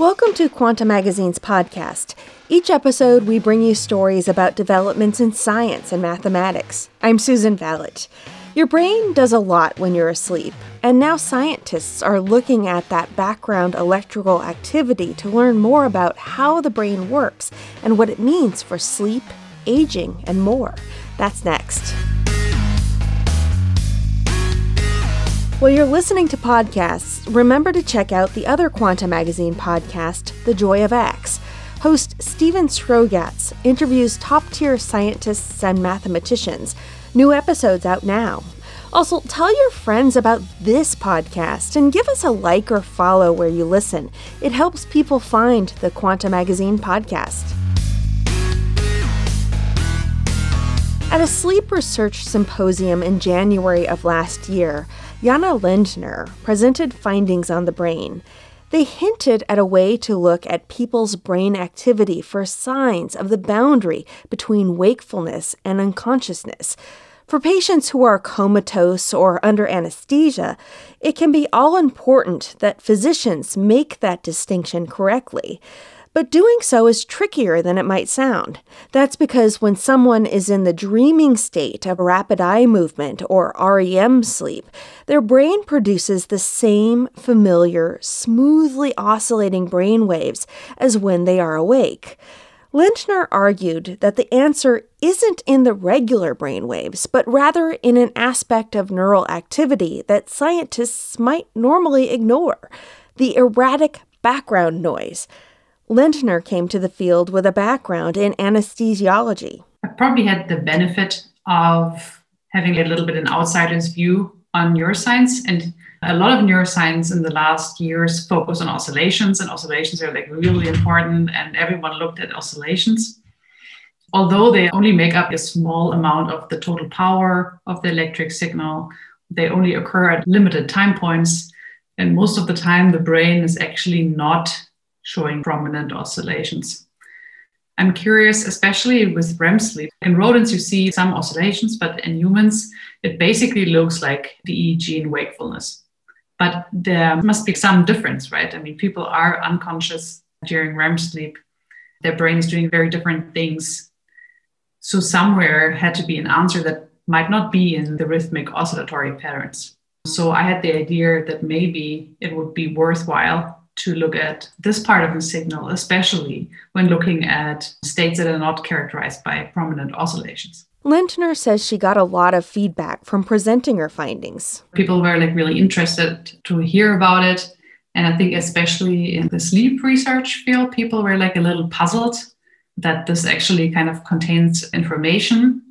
Welcome to Quanta Magazine's podcast. Each episode, we bring you stories about developments in science and mathematics. I'm Susan Valot. Your brain does a lot when you're asleep, and now scientists are looking at that background electrical activity to learn more about how the brain works and what it means for sleep, aging, and more. That's next. While you're listening to podcasts, remember to check out the other Quanta Magazine podcast, The Joy of X. Host Steven Strogatz interviews top tier scientists and mathematicians. New episodes out now. Also, tell your friends about this podcast and give us a like or follow where you listen. It helps people find the Quanta Magazine podcast. At a sleep research symposium in January of last year, Janna Lendner presented findings on the brain. They hinted at a way to look at people's brain activity for signs of the boundary between wakefulness and unconsciousness. For patients who are comatose or under anesthesia, it can be all important that physicians make that distinction correctly. But doing so is trickier than it might sound. That's because when someone is in the dreaming state of rapid eye movement or REM sleep, their brain produces the same familiar, smoothly oscillating brain waves as when they are awake. Lendner argued that the answer isn't in the regular brain waves, but rather in an aspect of neural activity that scientists might normally ignore the erratic background noise. Lendner came to the field with a background in anesthesiology. I probably had the benefit of having a little bit an outsider's view on neuroscience and a lot of neuroscience in the last years focus on oscillations and oscillations are like really important and everyone looked at oscillations although they only make up a small amount of the total power of the electric signal they only occur at limited time points and most of the time the brain is actually not showing prominent oscillations. I'm curious, especially with REM sleep. In rodents, you see some oscillations, but in humans, it basically looks like the EEG in wakefulness. But there must be some difference, right? I mean, people are unconscious during REM sleep, their brain is doing very different things. So, somewhere had to be an answer that might not be in the rhythmic oscillatory patterns. So, I had the idea that maybe it would be worthwhile to look at this part of the signal, especially when looking at states that are not characterized by prominent oscillations. Lendner says she got a lot of feedback from presenting her findings. People were like really interested to hear about it. And I think especially in the sleep research field, people were like a little puzzled that this actually kind of contains information.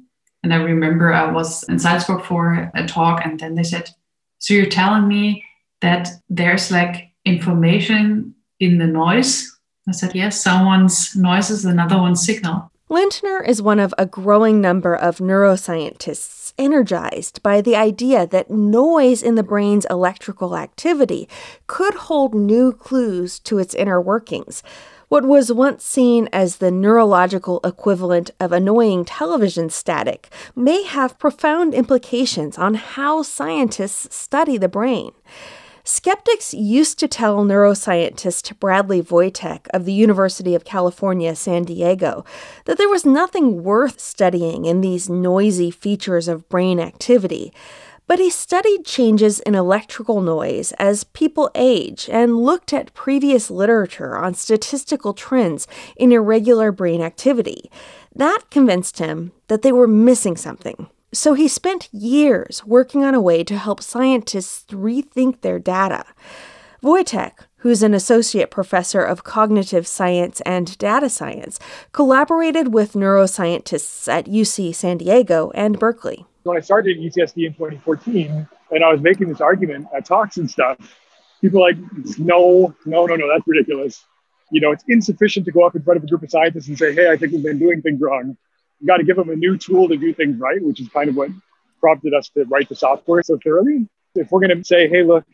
And I remember I was in Salzburg for a talk, and then they said, So you're telling me that there's like information in the noise? I said, yes, someone's noise is another one's signal. Lendner is one of a growing number of neuroscientists energized by the idea that noise in the brain's electrical activity could hold new clues to its inner workings. What was once seen as the neurological equivalent of annoying television static may have profound implications on how scientists study the brain. Skeptics used to tell neuroscientist Bradley Voytek of the University of California, San Diego, that there was nothing worth studying in these noisy features of brain activity. But he studied changes in electrical noise as people age and looked at previous literature on statistical trends in irregular brain activity. That convinced him that they were missing something. So he spent years working on a way to help scientists rethink their data. Voytek, who's an associate professor of cognitive science and data science, collaborated with neuroscientists at UC San Diego and Berkeley. When I started at UCSD in 2014, and I was making this argument at talks and stuff, people like, no, no, no, no, that's ridiculous. You know, it's insufficient to go up in front of a group of scientists and say, hey, I think we've been doing things wrong you got to give them a new tool to do things right, which is kind of what prompted us to write the software so thoroughly. If we're going to say, hey, look,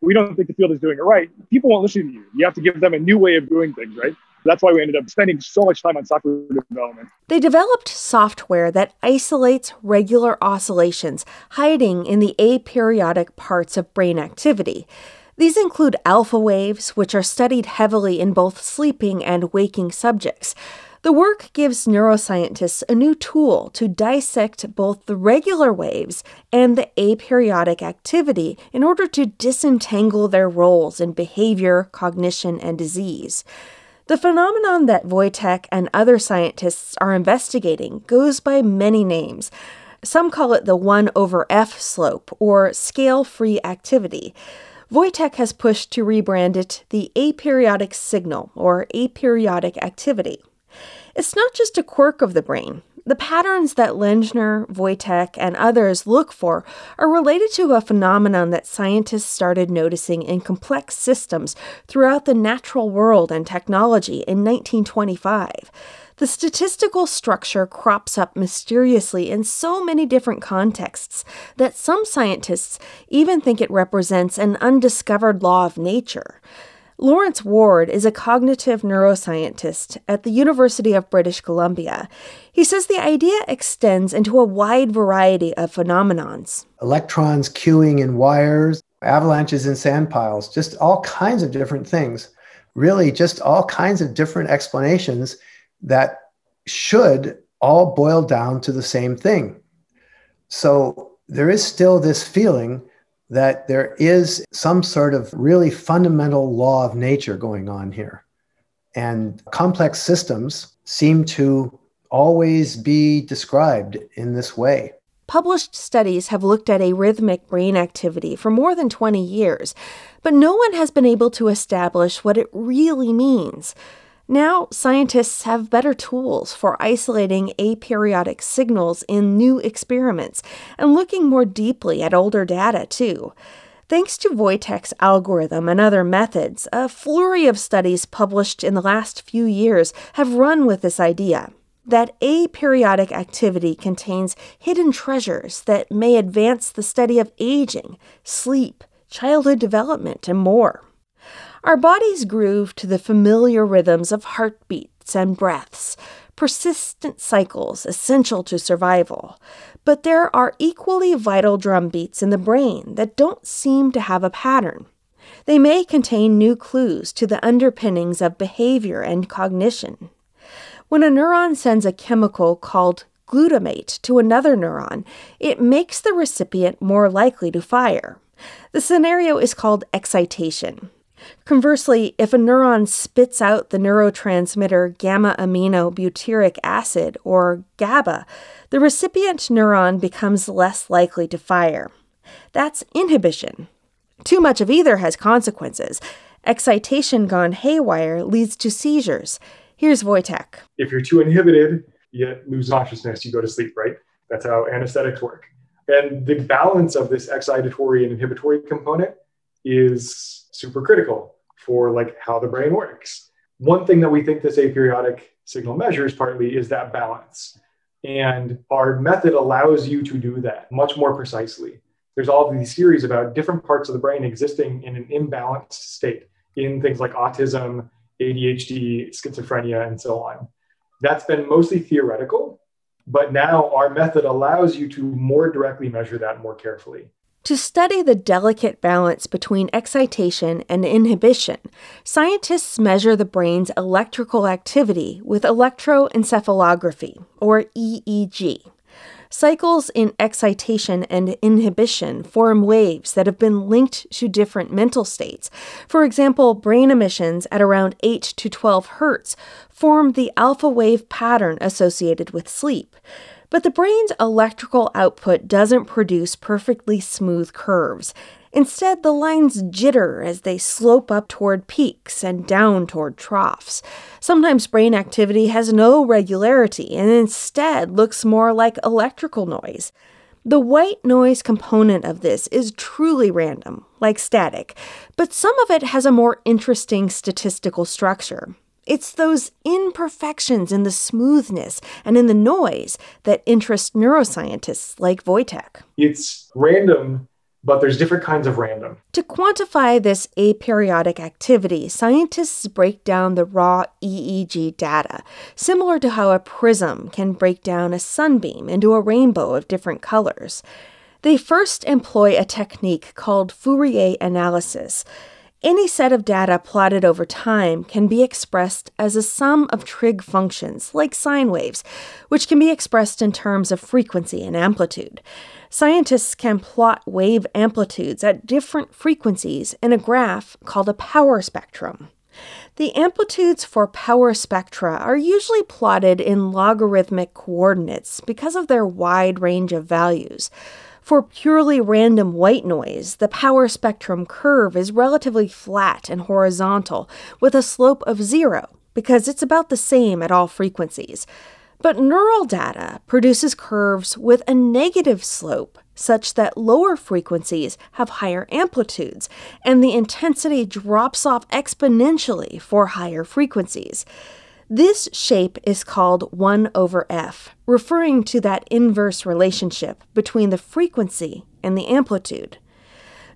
we don't think the field is doing it right, people won't listen to you. You have to give them a new way of doing things, right? That's why we ended up spending so much time on software development. They developed software that isolates regular oscillations hiding in the aperiodic parts of brain activity. These include alpha waves, which are studied heavily in both sleeping and waking subjects. The work gives neuroscientists a new tool to dissect both the regular waves and the aperiodic activity in order to disentangle their roles in behavior, cognition, and disease. The phenomenon that Voytek and other scientists are investigating goes by many names. Some call it the 1 over F slope or scale free activity. Voytek has pushed to rebrand it the aperiodic signal or aperiodic activity. It's not just a quirk of the brain. The patterns that Lendner, Voytek, and others look for are related to a phenomenon that scientists started noticing in complex systems throughout the natural world and technology in 1925. The statistical structure crops up mysteriously in so many different contexts that some scientists even think it represents an undiscovered law of nature. Lawrence Ward is a cognitive neuroscientist at the University of British Columbia. He says the idea extends into a wide variety of phenomenons. Electrons queuing in wires, avalanches in sand piles, just all kinds of different things. Really, just all kinds of different explanations that should all boil down to the same thing. So there is still this feeling that there is some sort of really fundamental law of nature going on here. And complex systems seem to always be described in this way. Published studies have looked at arrhythmic brain activity for more than 20 years, but no one has been able to establish what it really means. Now, scientists have better tools for isolating aperiodic signals in new experiments and looking more deeply at older data, too. Thanks to Voytek's algorithm and other methods, a flurry of studies published in the last few years have run with this idea that aperiodic activity contains hidden treasures that may advance the study of aging, sleep, childhood development, and more. Our bodies groove to the familiar rhythms of heartbeats and breaths, persistent cycles essential to survival. But there are equally vital drumbeats in the brain that don't seem to have a pattern. They may contain new clues to the underpinnings of behavior and cognition. When a neuron sends a chemical called glutamate to another neuron, it makes the recipient more likely to fire. The scenario is called excitation. Conversely, if a neuron spits out the neurotransmitter gamma aminobutyric acid, or GABA, the recipient neuron becomes less likely to fire. That's inhibition. Too much of either has consequences. Excitation gone haywire leads to seizures. Here's Voytek. If you're too inhibited, you lose consciousness, you go to sleep, right? That's how anesthetics work. And the balance of this excitatory and inhibitory component is super critical for like how the brain works. One thing that we think this aperiodic signal measures partly is that balance. And our method allows you to do that much more precisely. There's all these theories about different parts of the brain existing in an imbalanced state in things like autism, ADHD, schizophrenia, and so on. That's been mostly theoretical, but now our method allows you to more directly measure that more carefully. To study the delicate balance between excitation and inhibition, scientists measure the brain's electrical activity with electroencephalography, or EEG. Cycles in excitation and inhibition form waves that have been linked to different mental states. For example, brain emissions at around 8 to 12 hertz form the alpha wave pattern associated with sleep. But the brain's electrical output doesn't produce perfectly smooth curves. Instead, the lines jitter as they slope up toward peaks and down toward troughs. Sometimes brain activity has no regularity and instead looks more like electrical noise. The white noise component of this is truly random, like static, but some of it has a more interesting statistical structure. It's those imperfections in the smoothness and in the noise that interest neuroscientists like Voytek. It's random, but there's different kinds of random. To quantify this aperiodic activity, scientists break down the raw EEG data, similar to how a prism can break down a sunbeam into a rainbow of different colors. They first employ a technique called Fourier analysis. Any set of data plotted over time can be expressed as a sum of trig functions, like sine waves, which can be expressed in terms of frequency and amplitude. Scientists can plot wave amplitudes at different frequencies in a graph called a power spectrum. The amplitudes for power spectra are usually plotted in logarithmic coordinates because of their wide range of values. For purely random white noise, the power spectrum curve is relatively flat and horizontal, with a slope of zero, because it's about the same at all frequencies. But neural data produces curves with a negative slope, such that lower frequencies have higher amplitudes, and the intensity drops off exponentially for higher frequencies. This shape is called 1 over f, referring to that inverse relationship between the frequency and the amplitude.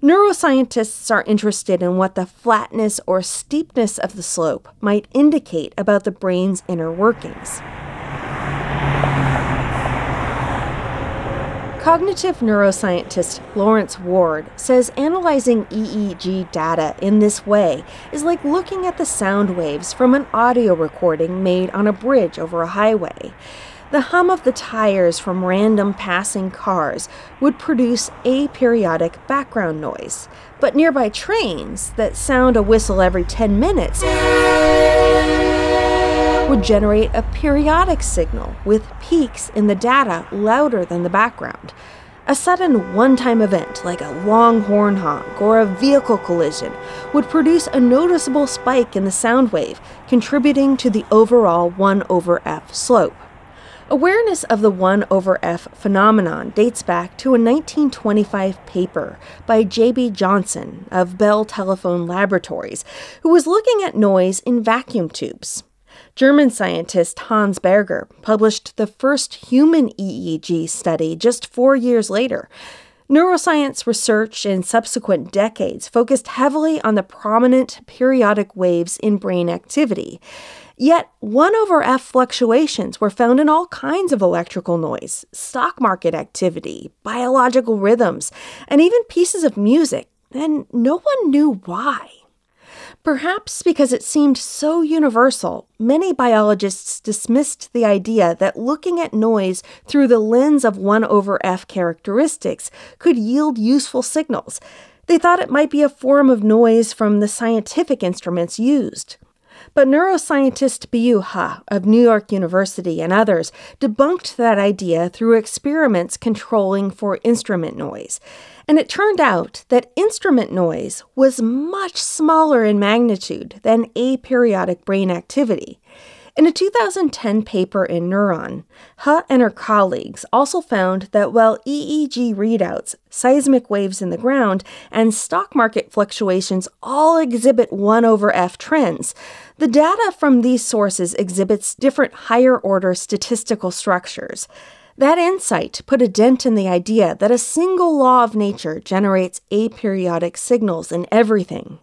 Neuroscientists are interested in what the flatness or steepness of the slope might indicate about the brain's inner workings. Cognitive neuroscientist Lawrence Ward says analyzing EEG data in this way is like looking at the sound waves from an audio recording made on a bridge over a highway. The hum of the tires from random passing cars would produce aperiodic background noise, but nearby trains that sound a whistle every 10 minutes would generate a periodic signal with peaks in the data louder than the background. A sudden one time event, like a long horn honk or a vehicle collision, would produce a noticeable spike in the sound wave, contributing to the overall 1 over f slope. Awareness of the 1 over f phenomenon dates back to a 1925 paper by J.B. Johnson of Bell Telephone Laboratories, who was looking at noise in vacuum tubes. German scientist Hans Berger published the first human EEG study just four years later. Neuroscience research in subsequent decades focused heavily on the prominent periodic waves in brain activity. Yet, 1 over F fluctuations were found in all kinds of electrical noise, stock market activity, biological rhythms, and even pieces of music, and no one knew why. Perhaps because it seemed so universal, many biologists dismissed the idea that looking at noise through the lens of 1 over f characteristics could yield useful signals. They thought it might be a form of noise from the scientific instruments used. But neuroscientist Biyu He of New York University and others debunked that idea through experiments controlling for instrument noise. And it turned out that instrument noise was much smaller in magnitude than aperiodic brain activity. In a 2010 paper in Neuron, He and her colleagues also found that while EEG readouts, seismic waves in the ground, and stock market fluctuations all exhibit 1 over F trends, the data from these sources exhibits different higher order statistical structures. That insight put a dent in the idea that a single law of nature generates aperiodic signals in everything.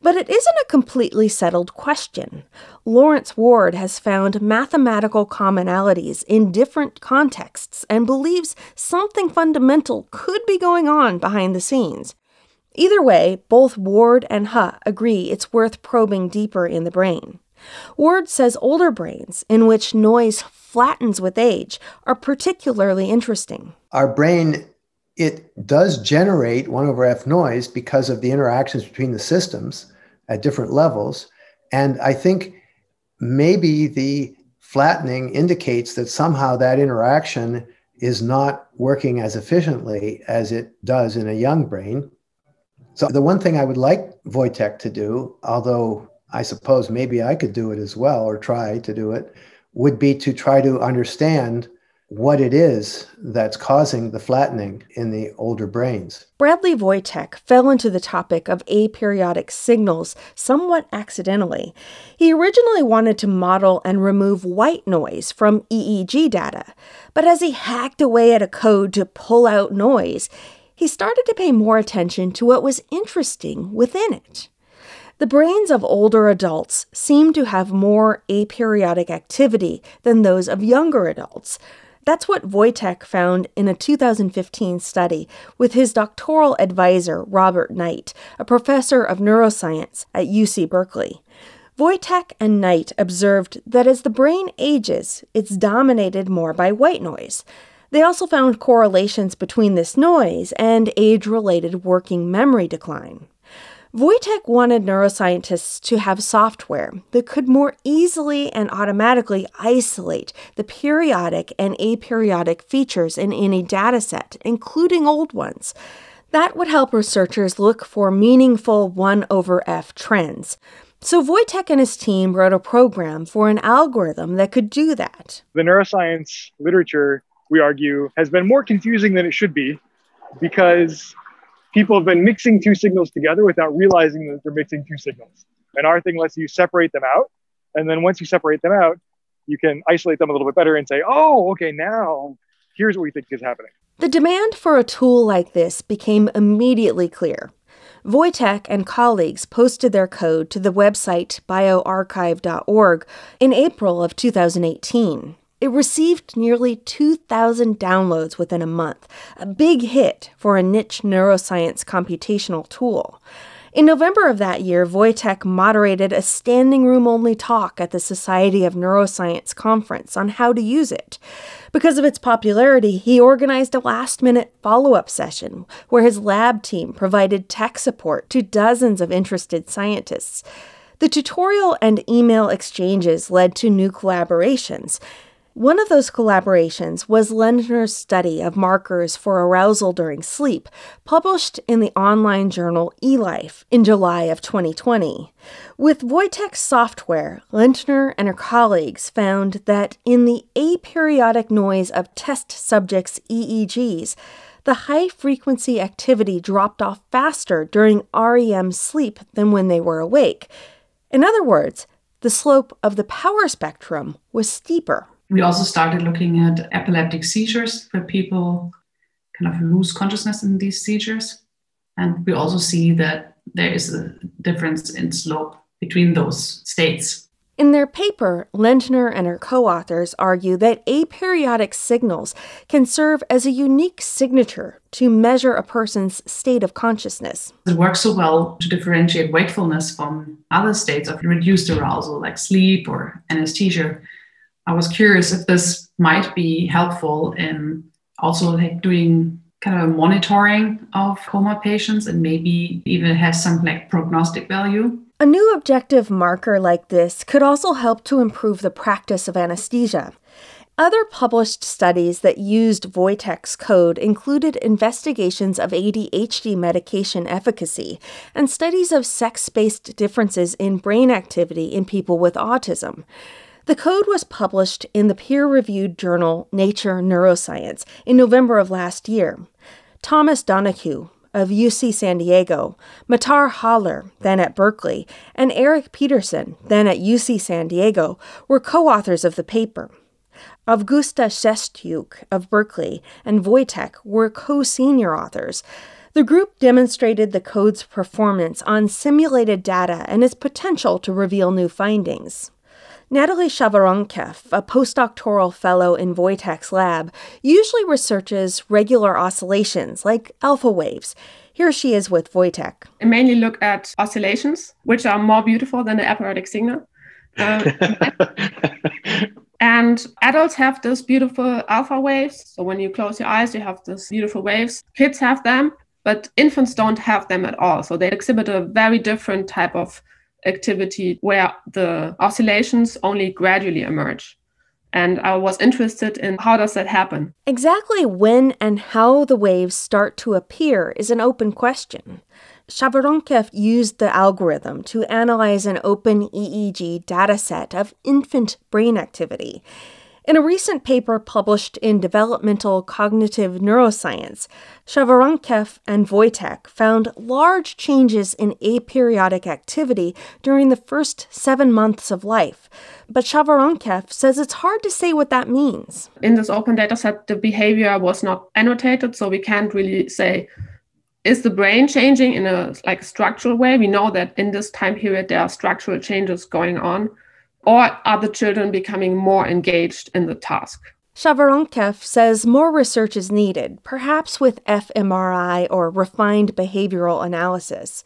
But it isn't a completely settled question. Lawrence Ward has found mathematical commonalities in different contexts and believes something fundamental could be going on behind the scenes. Either way, both Ward and He agree it's worth probing deeper in the brain. Ward says older brains, in which noise flattens with age, are particularly interesting. Our brain, it does generate 1 over f noise because of the interactions between the systems at different levels. And I think maybe the flattening indicates that somehow that interaction is not working as efficiently as it does in a young brain. So, the one thing I would like Voytek to do, although I suppose maybe I could do it as well or try to do it, would be to try to understand what it is that's causing the flattening in the older brains. Bradley Voytek fell into the topic of aperiodic signals somewhat accidentally. He originally wanted to model and remove white noise from EEG data, but as he hacked away at a code to pull out noise, he started to pay more attention to what was interesting within it. The brains of older adults seem to have more aperiodic activity than those of younger adults. That's what Voytek found in a 2015 study with his doctoral advisor, Robert Knight, a professor of neuroscience at UC Berkeley. Voytek and Knight observed that as the brain ages, it's dominated more by white noise. They also found correlations between this noise and age related working memory decline. Voytek wanted neuroscientists to have software that could more easily and automatically isolate the periodic and aperiodic features in any dataset, including old ones. That would help researchers look for meaningful 1 over F trends. So Voytek and his team wrote a program for an algorithm that could do that. The neuroscience literature, we argue, has been more confusing than it should be because people have been mixing two signals together without realizing that they're mixing two signals. And our thing lets you separate them out. And then once you separate them out, you can isolate them a little bit better and say, oh, okay, now here's what we think is happening. The demand for a tool like this became immediately clear. Voytek and colleagues posted their code to the website bioRxiv.org in April of 2018. It received nearly 2,000 downloads within a month, a big hit for a niche neuroscience computational tool. In November of that year, Voytek moderated a standing room only talk at the Society of Neuroscience conference on how to use it. Because of its popularity, he organized a last minute follow up session where his lab team provided tech support to dozens of interested scientists. The tutorial and email exchanges led to new collaborations, one of those collaborations was Lendner's study of markers for arousal during sleep, published in the online journal eLife in July of 2020. With Voytek's software, Lendner and her colleagues found that in the aperiodic noise of test subjects' EEGs, the high frequency activity dropped off faster during REM sleep than when they were awake. In other words, the slope of the power spectrum was steeper. We also started looking at epileptic seizures where people kind of lose consciousness in these seizures. And we also see that there is a difference in slope between those states. In their paper, Lendner and her co authors argue that aperiodic signals can serve as a unique signature to measure a person's state of consciousness. It works so well to differentiate wakefulness from other states of reduced arousal, like sleep or anesthesia. I was curious if this might be helpful in also like doing kind of a monitoring of coma patients and maybe even has some like prognostic value. A new objective marker like this could also help to improve the practice of anesthesia. Other published studies that used Voytek's code included investigations of ADHD medication efficacy and studies of sex based differences in brain activity in people with autism. The code was published in the peer reviewed journal Nature Neuroscience in November of last year. Thomas Donoghue of UC San Diego, Matar Haller, then at Berkeley, and Eric Peterson, then at UC San Diego, were co authors of the paper. Avgusta Shestyuk of Berkeley and Voytek were co senior authors. The group demonstrated the code's performance on simulated data and its potential to reveal new findings. Natalie Schaworonkow, a postdoctoral fellow in Voytek's lab, usually researches regular oscillations like alpha waves. Here she is with Voytek. I mainly look at oscillations, which are more beautiful than the aperiodic signal. Um, and adults have those beautiful alpha waves. So when you close your eyes, you have those beautiful waves. Kids have them, but infants don't have them at all. So they exhibit a very different type of activity where the oscillations only gradually emerge. And I was interested in how does that happen? Exactly when and how the waves start to appear is an open question. Schaworonkow used the algorithm to analyze an open EEG dataset of infant brain activity. In a recent paper published in Developmental Cognitive Neuroscience, Schaworonkow and Voytek found large changes in aperiodic activity during the first seven months of life. But Schaworonkow says it's hard to say what that means. In this open dataset, the behavior was not annotated, so we can't really say is the brain changing in a like structural way we know that in this time period there are structural changes going on or are the children becoming more engaged in the task? Schaworonkow says more research is needed, perhaps with fMRI or refined behavioral analysis.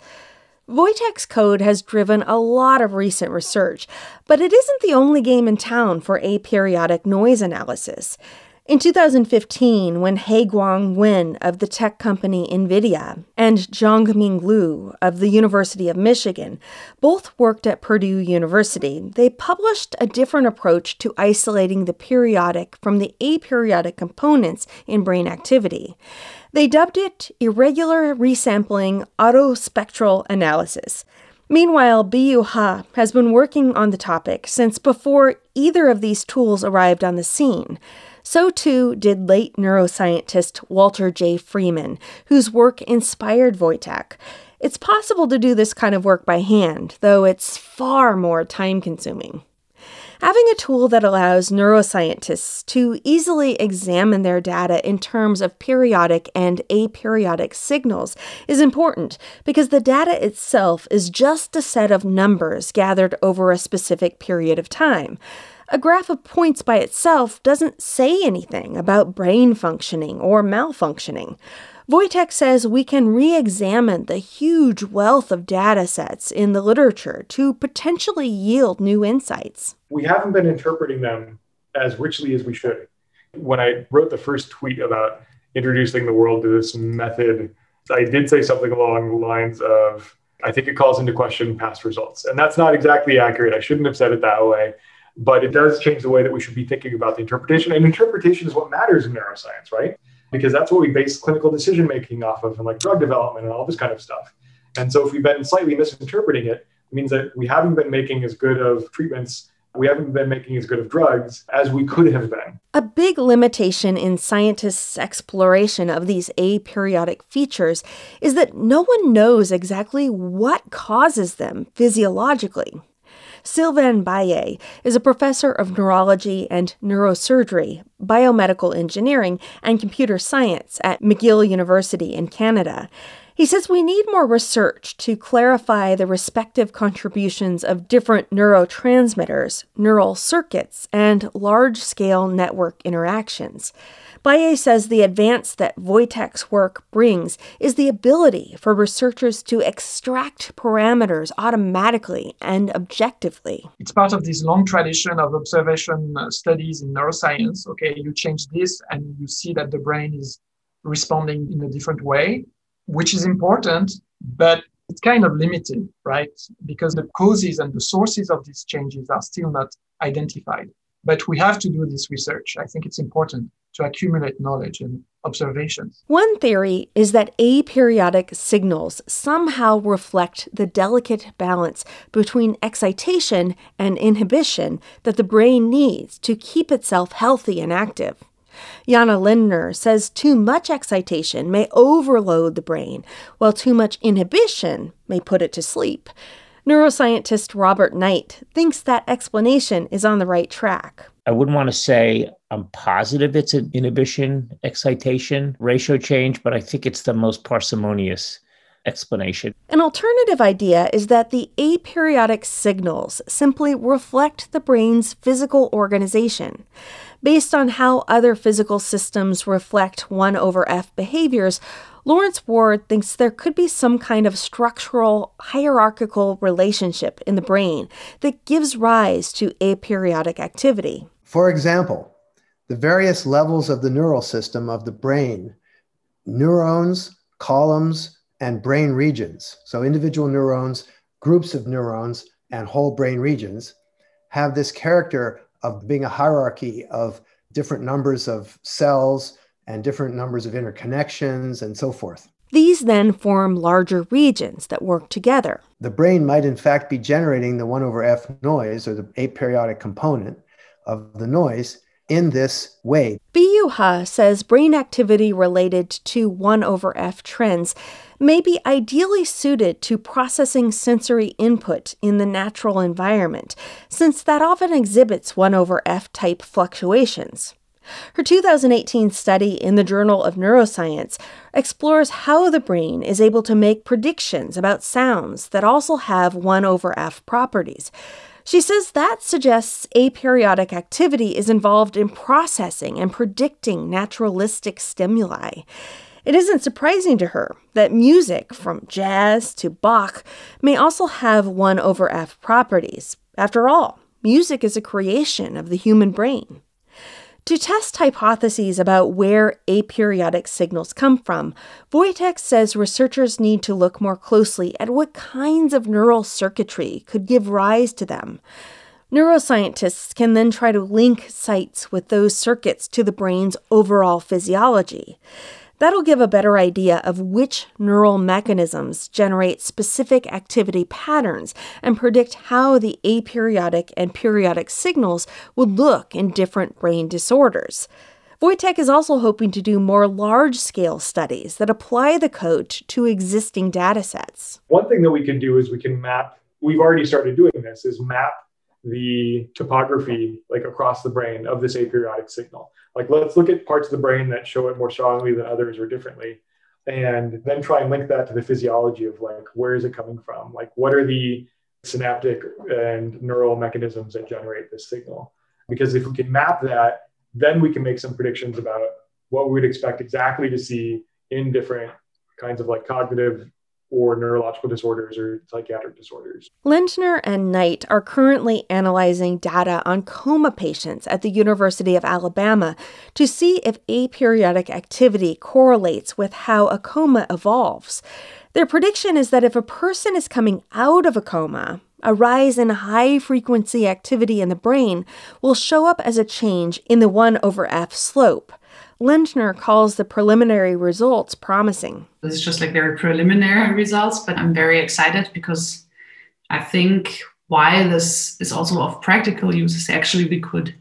Voytek's code has driven a lot of recent research, but it isn't the only game in town for aperiodic noise analysis. In 2015, when Haiguang Wen of the tech company NVIDIA and Zhongming Liu of the University of Michigan both worked at Purdue University, they published a different approach to isolating the periodic from the aperiodic components in brain activity. They dubbed it irregular resampling autospectral analysis. Meanwhile, Biyu He has been working on the topic since before either of these tools arrived on the scene. So too did late neuroscientist Walter J. Freeman, whose work inspired Voytek. It's possible to do this kind of work by hand, though it's far more time consuming. Having a tool that allows neuroscientists to easily examine their data in terms of periodic and aperiodic signals is important because the data itself is just a set of numbers gathered over a specific period of time. A graph of points by itself doesn't say anything about brain functioning or malfunctioning. Voytek says we can re examine the huge wealth of data sets in the literature to potentially yield new insights. We haven't been interpreting them as richly as we should. When I wrote the first tweet about introducing the world to this method, I did say something along the lines of, I think it calls into question past results. And that's not exactly accurate. I shouldn't have said it that way but it does change the way that we should be thinking about the interpretation. And interpretation is what matters in neuroscience, right? Because that's what we base clinical decision making off of, and like drug development and all this kind of stuff. And so, if we've been slightly misinterpreting it, it means that we haven't been making as good of treatments we haven't been making as good of drugs as we could have been. A big limitation in scientists' exploration of these aperiodic features is that no one knows exactly what causes them physiologically. Sylvain Baillet is a professor of neurology and neurosurgery, biomedical engineering, and computer science at McGill University in Canada. He says we need more research to clarify the respective contributions of different neurotransmitters, neural circuits, and large scale network interactions. Baillet says the advance that Voytek's work brings is the ability for researchers to extract parameters automatically and objectively. It's part of this long tradition of observation uh, studies in neuroscience. Okay, you change this and you see that the brain is responding in a different way, which is important, but it's kind of limited, right? Because the causes and the sources of these changes are still not identified. But we have to do this research. I think it's important to accumulate knowledge and observations. One theory is that aperiodic signals somehow reflect the delicate balance between excitation and inhibition that the brain needs to keep itself healthy and active. Janna Lendner says too much excitation may overload the brain, while too much inhibition may put it to sleep. Neuroscientist Robert Knight thinks that explanation is on the right track. I wouldn't want to say I'm positive it's an inhibition excitation ratio change, but I think it's the most parsimonious explanation. An alternative idea is that the aperiodic signals simply reflect the brain's physical organization. Based on how other physical systems reflect 1 over F behaviors, Lawrence Ward thinks there could be some kind of structural, hierarchical relationship in the brain that gives rise to aperiodic activity. For example, the various levels of the neural system of the brain, neurons, columns, and brain regions, so individual neurons, groups of neurons, and whole brain regions, have this character of being a hierarchy of different numbers of cells and different numbers of interconnections and so forth. These then form larger regions that work together. The brain might, in fact, be generating the 1 over f noise or the aperiodic component of the noise in this way. Biyu He says brain activity related to 1 over f trends may be ideally suited to processing sensory input in the natural environment, since that often exhibits 1 over f type fluctuations. Her 2018 study in the Journal of Neuroscience explores how the brain is able to make predictions about sounds that also have 1 over f properties. She says that suggests aperiodic activity is involved in processing and predicting naturalistic stimuli. It isn't surprising to her that music, from jazz to Bach, may also have 1 over f properties. After all, music is a creation of the human brain. To test hypotheses about where aperiodic signals come from, Voytek says researchers need to look more closely at what kinds of neural circuitry could give rise to them. Neuroscientists can then try to link sites with those circuits to the brain's overall physiology. That'll give a better idea of which neural mechanisms generate specific activity patterns and predict how the aperiodic and periodic signals would look in different brain disorders. Voytek is also hoping to do more large scale studies that apply the code to existing data sets. One thing that we can do is we can map, we've already started doing this, is map the topography like across the brain of this aperiodic signal. Like let's look at parts of the brain that show it more strongly than others or differently and then try and link that to the physiology of like where is it coming from? Like what are the synaptic and neural mechanisms that generate this signal? Because if we can map that, then we can make some predictions about what we would expect exactly to see in different kinds of like cognitive or neurological disorders or psychiatric disorders. Lendner and Knight are currently analyzing data on coma patients at the University of Alabama to see if aperiodic activity correlates with how a coma evolves. Their prediction is that if a person is coming out of a coma, a rise in high frequency activity in the brain will show up as a change in the 1 over f slope. Lendner calls the preliminary results promising. Is just like very preliminary results, but I'm very excited because I think why this is also of practical use is actually we could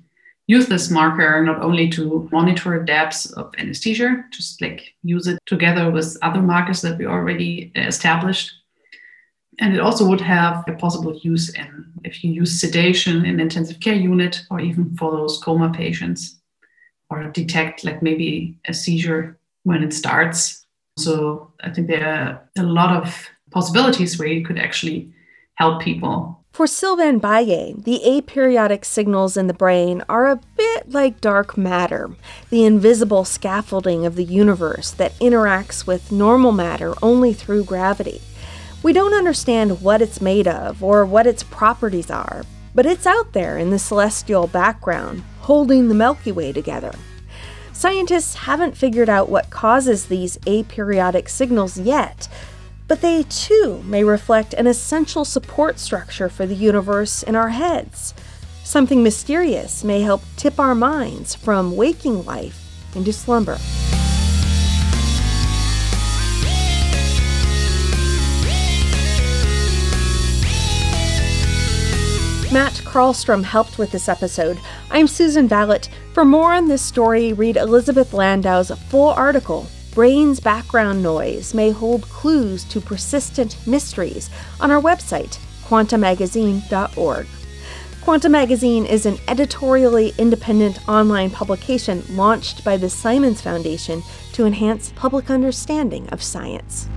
use this marker not only to monitor depths of anesthesia, just like use it together with other markers that we already established. And it also would have a possible use in if you use sedation in intensive care unit or even for those coma patients or detect like maybe a seizure when it starts. So I think there are a lot of possibilities where you could actually help people. For Sylvain Baillet, the aperiodic signals in the brain are a bit like dark matter, the invisible scaffolding of the universe that interacts with normal matter only through gravity. We don't understand what it's made of or what its properties are, but it's out there in the celestial background, holding the Milky Way together. Scientists haven't figured out what causes these aperiodic signals yet, but they too may reflect an essential support structure for the universe in our heads. Something mysterious may help tip our minds from waking life into slumber. Karlstrom helped with this episode. I'm Susan Valot. For more on this story, read Elizabeth Landau's full article, Brain's Background Noise May Hold Clues to Persistent Mysteries, on our website, quantamagazine.org. Quanta Magazine is an editorially independent online publication launched by the Simons Foundation to enhance public understanding of science.